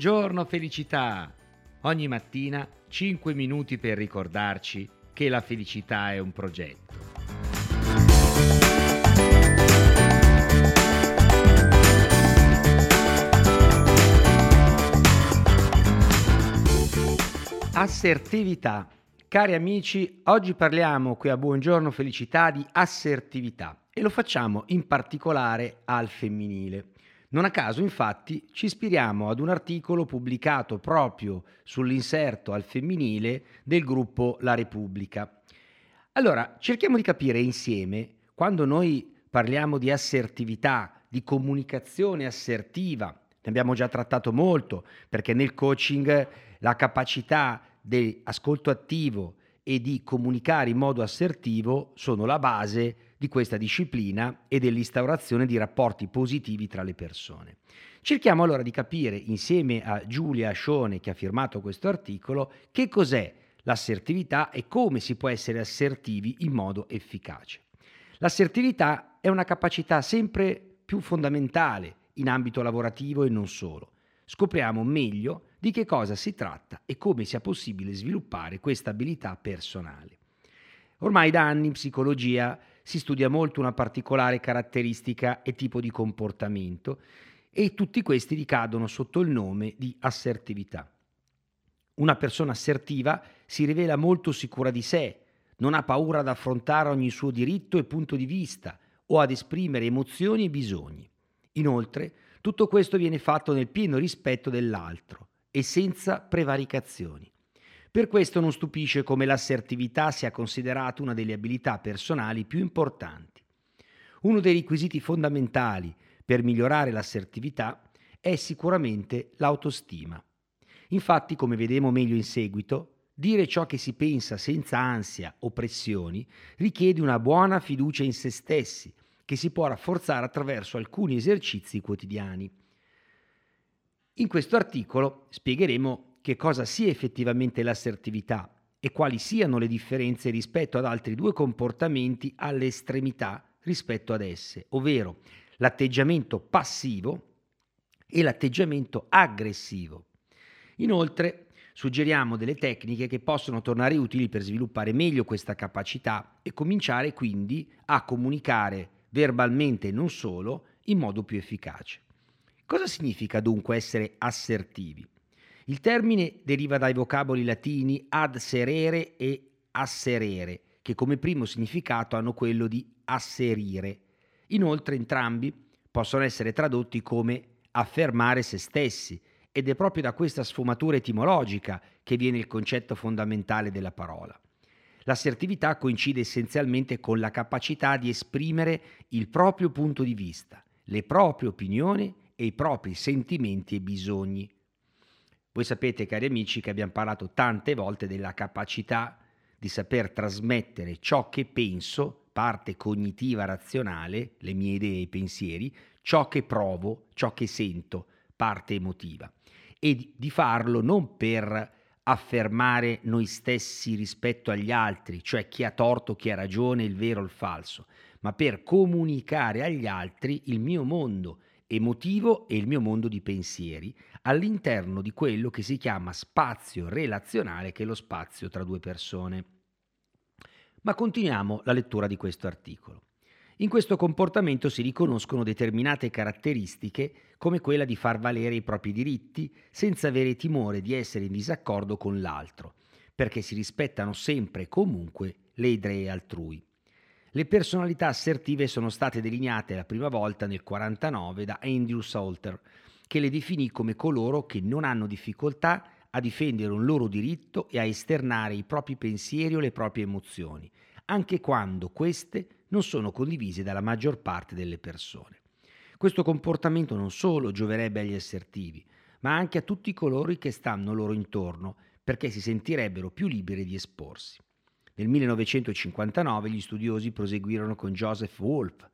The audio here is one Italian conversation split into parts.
Buongiorno felicità! Ogni mattina 5 minuti per ricordarci che la felicità è un progetto. Assertività. Cari amici, oggi parliamo qui a Buongiorno Felicità di assertività e lo facciamo in particolare al femminile. Non a caso, infatti, ci ispiriamo ad un articolo pubblicato proprio sull'inserto al femminile del gruppo La Repubblica. Allora, cerchiamo di capire insieme, quando noi parliamo di assertività, di comunicazione assertiva, ne abbiamo già trattato molto, perché nel coaching la capacità di ascolto attivo e di comunicare in modo assertivo sono la base di questa disciplina e dell'instaurazione di rapporti positivi tra le persone. Cerchiamo allora di capire insieme a Giulia Ascione che ha firmato questo articolo che cos'è l'assertività e come si può essere assertivi in modo efficace. L'assertività è una capacità sempre più fondamentale in ambito lavorativo e non solo. Scopriamo meglio di che cosa si tratta e come sia possibile sviluppare questa abilità personale. Ormai da anni in psicologia si studia molto una particolare caratteristica e tipo di comportamento e tutti questi ricadono sotto il nome di assertività. Una persona assertiva si rivela molto sicura di sé, non ha paura ad affrontare ogni suo diritto e punto di vista o ad esprimere emozioni e bisogni. Inoltre, tutto questo viene fatto nel pieno rispetto dell'altro e senza prevaricazioni. Per questo non stupisce come l'assertività sia considerata una delle abilità personali più importanti. Uno dei requisiti fondamentali per migliorare l'assertività è sicuramente l'autostima. Infatti, come vedremo meglio in seguito, dire ciò che si pensa senza ansia o pressioni richiede una buona fiducia in se stessi, che si può rafforzare attraverso alcuni esercizi quotidiani. In questo articolo spiegheremo che cosa sia effettivamente l'assertività e quali siano le differenze rispetto ad altri due comportamenti alle estremità rispetto ad esse, ovvero l'atteggiamento passivo e l'atteggiamento aggressivo. Inoltre, suggeriamo delle tecniche che possono tornare utili per sviluppare meglio questa capacità e cominciare quindi a comunicare verbalmente e non solo in modo più efficace. Cosa significa dunque essere assertivi? Il termine deriva dai vocaboli latini ad serere e asserere, che come primo significato hanno quello di asserire. Inoltre entrambi possono essere tradotti come affermare se stessi ed è proprio da questa sfumatura etimologica che viene il concetto fondamentale della parola. L'assertività coincide essenzialmente con la capacità di esprimere il proprio punto di vista, le proprie opinioni e i propri sentimenti e bisogni. Voi sapete, cari amici, che abbiamo parlato tante volte della capacità di saper trasmettere ciò che penso, parte cognitiva razionale, le mie idee e i pensieri, ciò che provo, ciò che sento, parte emotiva. E di farlo non per affermare noi stessi rispetto agli altri, cioè chi ha torto, chi ha ragione, il vero o il falso, ma per comunicare agli altri il mio mondo emotivo e il mio mondo di pensieri all'interno di quello che si chiama spazio relazionale, che è lo spazio tra due persone. Ma continuiamo la lettura di questo articolo. In questo comportamento si riconoscono determinate caratteristiche come quella di far valere i propri diritti senza avere timore di essere in disaccordo con l'altro, perché si rispettano sempre e comunque le idee altrui. Le personalità assertive sono state delineate la prima volta nel 1949 da Andrew Salter, che le definì come coloro che non hanno difficoltà a difendere un loro diritto e a esternare i propri pensieri o le proprie emozioni, anche quando queste non sono condivise dalla maggior parte delle persone. Questo comportamento non solo gioverebbe agli assertivi, ma anche a tutti coloro che stanno loro intorno, perché si sentirebbero più liberi di esporsi. Nel 1959 gli studiosi proseguirono con Joseph Wolf,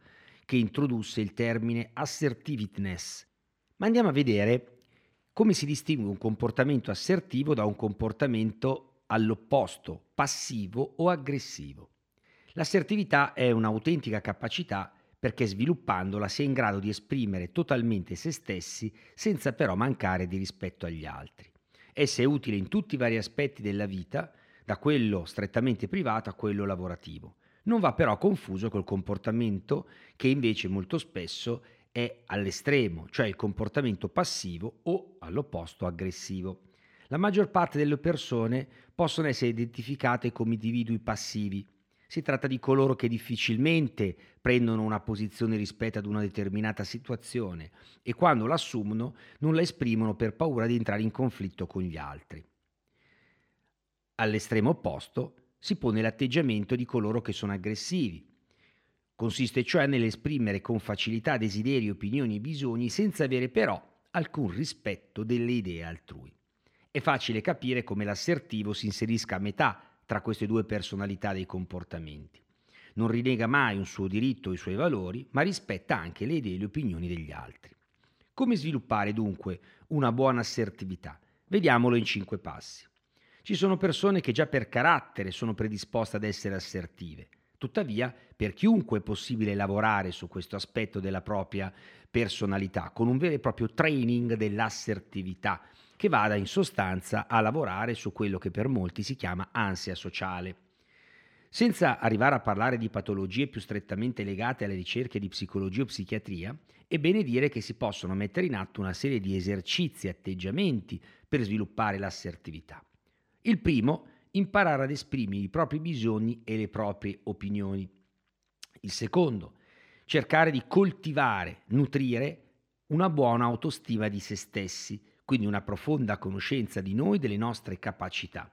che introdusse il termine assertiveness. Ma andiamo a vedere come si distingue un comportamento assertivo da un comportamento all'opposto, passivo o aggressivo. L'assertività è un'autentica capacità perché sviluppandola si è in grado di esprimere totalmente se stessi senza però mancare di rispetto agli altri. Essa è utile in tutti i vari aspetti della vita, da quello strettamente privato a quello lavorativo. Non va però confuso col comportamento che invece molto spesso è all'estremo, cioè il comportamento passivo o all'opposto aggressivo. La maggior parte delle persone possono essere identificate come individui passivi. Si tratta di coloro che difficilmente prendono una posizione rispetto ad una determinata situazione e quando l'assumono non la esprimono per paura di entrare in conflitto con gli altri. All'estremo opposto si pone l'atteggiamento di coloro che sono aggressivi. Consiste cioè nell'esprimere con facilità desideri, opinioni e bisogni senza avere però alcun rispetto delle idee altrui. È facile capire come l'assertivo si inserisca a metà tra queste due personalità dei comportamenti. Non rinnega mai un suo diritto o i suoi valori, ma rispetta anche le idee e le opinioni degli altri. Come sviluppare dunque una buona assertività? Vediamolo in cinque passi. Ci sono persone che già per carattere sono predisposte ad essere assertive. Tuttavia, per chiunque è possibile lavorare su questo aspetto della propria personalità, con un vero e proprio training dell'assertività, che vada in sostanza a lavorare su quello che per molti si chiama ansia sociale. Senza arrivare a parlare di patologie più strettamente legate alle ricerche di psicologia o psichiatria, è bene dire che si possono mettere in atto una serie di esercizi e atteggiamenti per sviluppare l'assertività. Il primo, imparare ad esprimere i propri bisogni e le proprie opinioni. Il secondo, cercare di coltivare, nutrire una buona autostima di se stessi, quindi una profonda conoscenza di noi, delle nostre capacità.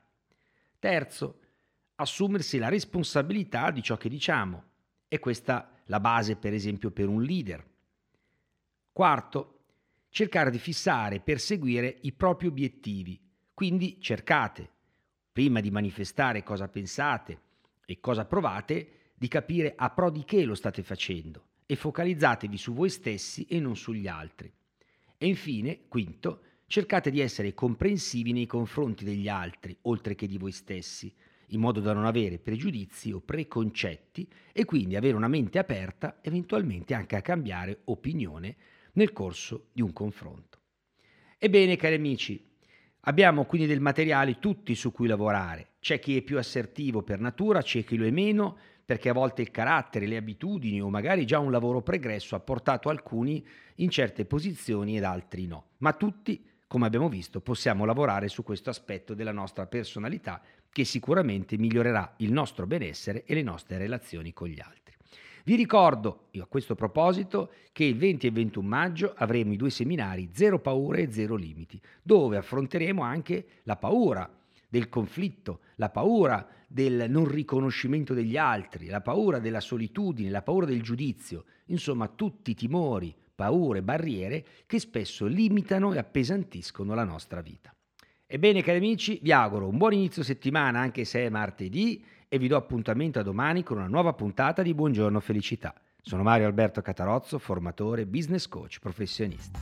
Terzo, assumersi la responsabilità di ciò che diciamo. E questa la base, per esempio, per un leader. Quarto, cercare di fissare e perseguire i propri obiettivi. Quindi cercate, prima di manifestare cosa pensate e cosa provate, di capire a pro di che lo state facendo e focalizzatevi su voi stessi e non sugli altri. E infine, quinto, cercate di essere comprensivi nei confronti degli altri, oltre che di voi stessi, in modo da non avere pregiudizi o preconcetti e quindi avere una mente aperta eventualmente anche a cambiare opinione nel corso di un confronto. Ebbene, cari amici, abbiamo quindi del materiale tutti su cui lavorare. C'è chi è più assertivo per natura, c'è chi lo è meno, perché a volte il carattere, le abitudini o magari già un lavoro pregresso ha portato alcuni in certe posizioni ed altri no. Ma tutti come abbiamo visto, possiamo lavorare su questo aspetto della nostra personalità che sicuramente migliorerà il nostro benessere e le nostre relazioni con gli altri. Vi ricordo, a questo proposito, che il 20 e 21 maggio avremo i due seminari Zero paura e Zero limiti, dove affronteremo anche la paura del conflitto, la paura del non riconoscimento degli altri, la paura della solitudine, la paura del giudizio, insomma tutti i timori, paure, barriere che spesso limitano e appesantiscono la nostra vita. Ebbene cari amici, vi auguro un buon inizio settimana anche se è martedì e vi do appuntamento a domani con una nuova puntata di Buongiorno Felicità. Sono Mario Alberto Catarozzo, formatore, business coach, professionista.